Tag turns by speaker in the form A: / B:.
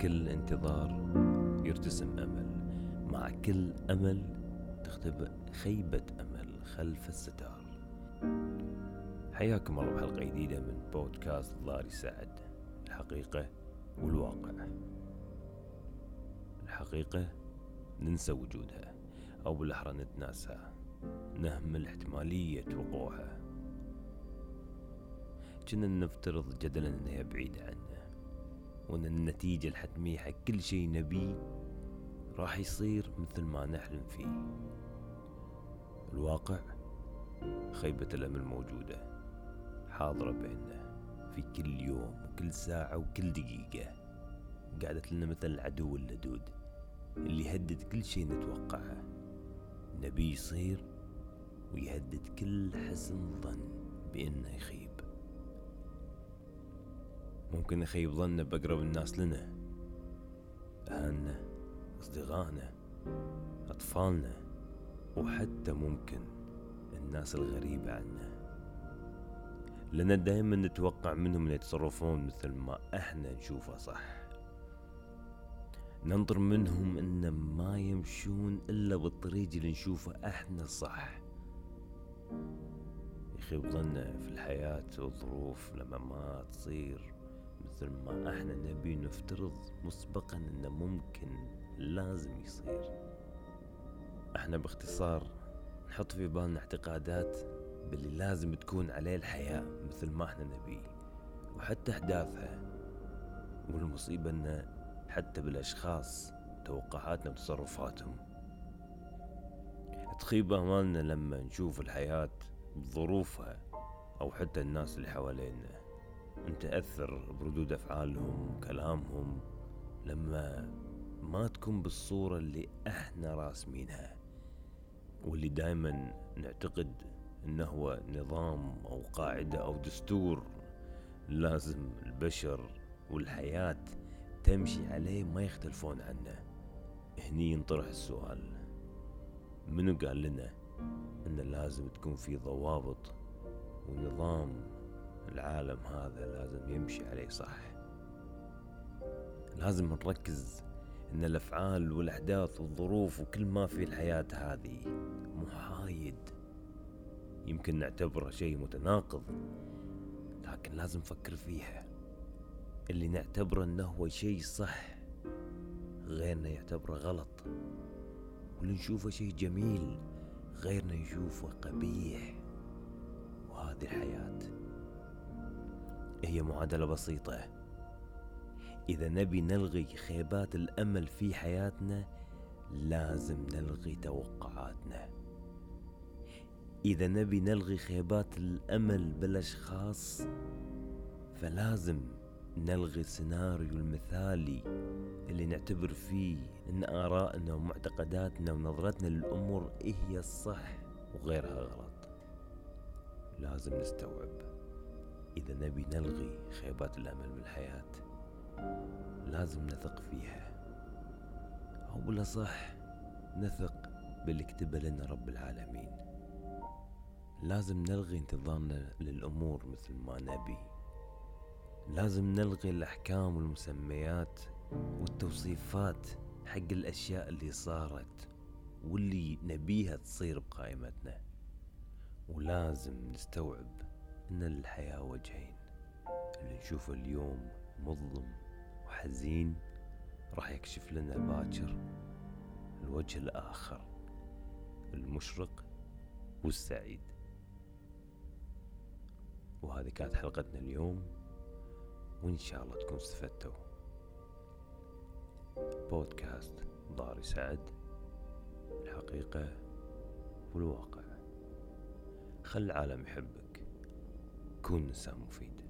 A: كل انتظار يرتسم أمل. مع كل أمل تختبئ خيبة أمل خلف الستار. حياكم الله بحلقة جديدة من بودكاست ضاري سعد. الحقيقة والواقع. الحقيقة ننسى وجودها أو بالأحرى نتناسى. نهمل احتمالية وقوعها. كنا نفترض جدلا إنها بعيدة عنا وإن النتيجة الحتمية حق كل شي نبيه راح يصير مثل ما نحلم فيه. الواقع خيبة الأمل موجودة حاضرة بيننا في كل يوم وكل ساعة وكل دقيقة. قعدت لنا مثل العدو اللدود اللي يهدد كل شي نتوقعه. نبي يصير ويهدد كل حسن ظن بأنه يخيب. ممكن نخيب ظننا بأقرب الناس لنا. أهلنا أصدقائنا أطفالنا وحتى ممكن الناس الغريبة عنا. لأن دائما نتوقع منهم يتصرفون مثل ما إحنا نشوفه صح. ننطر منهم إن ما يمشون إلا بالطريق اللي نشوفه إحنا صح. يخيب ظننا في الحياة والظروف لما ما تصير مثل ما إحنا نبي نفترض مسبقا انه ممكن لازم يصير. إحنا باختصار نحط في بالنا اعتقادات باللي لازم تكون عليه الحياة مثل ما إحنا نبي وحتى أحداثها. والمصيبة إنه حتى بالأشخاص توقعاتنا وتصرفاتهم. تخيب أمالنا لما نشوف الحياة بظروفها أو حتى الناس اللي حوالينا. نتأثر بردود أفعالهم وكلامهم لما ما تكون بالصورة اللي إحنا راسمينها. واللي دايما نعتقد إنه هو نظام أو قاعدة أو دستور لازم البشر والحياة تمشي عليه ما يختلفون عنه. هني ينطرح السؤال منو قال لنا إن لازم تكون في ضوابط ونظام العالم هذا لازم يمشي عليه صح؟ لازم نركز إن الأفعال والأحداث والظروف وكل ما في الحياة هذه محايد يمكن نعتبره شيء متناقض لكن لازم نفكر فيها. اللي نعتبره إنه هو شيء صح غيرنا يعتبره غلط. واللي نشوفه شيء جميل غيرنا يشوفه قبيح. وهذه الحياة. هي معادلة بسيطة. إذا نبي نلغي خيبات الأمل في حياتنا لازم نلغي توقعاتنا. إذا نبي نلغي خيبات الأمل بالأشخاص فلازم نلغي السيناريو المثالي اللي نعتبر فيه إن آرائنا ومعتقداتنا ونظرتنا للأمور هي الصح وغيرها غلط. لازم نستوعب. إذا نبي نلغي خيبات الأمل بالحياة لازم نثق فيها. أو بالأصح نثق باللي كتبه لنا رب العالمين. لازم نلغي انتظارنا للأمور مثل ما نبي. لازم نلغي الأحكام والمسميات والتوصيفات حق الأشياء اللي صارت واللي نبيها تصير بقائمتنا. ولازم نستوعب إن الحياة وجهين. اللي نشوفه اليوم مظلم وحزين راح يكشف لنا باكر الوجه الآخر المشرق والسعيد. وهذه كانت حلقتنا اليوم وإن شاء الله تكون استفدتوا. بودكاست ضاري سعد الحقيقة والواقع. خل العالم يحبك. kun samskydd.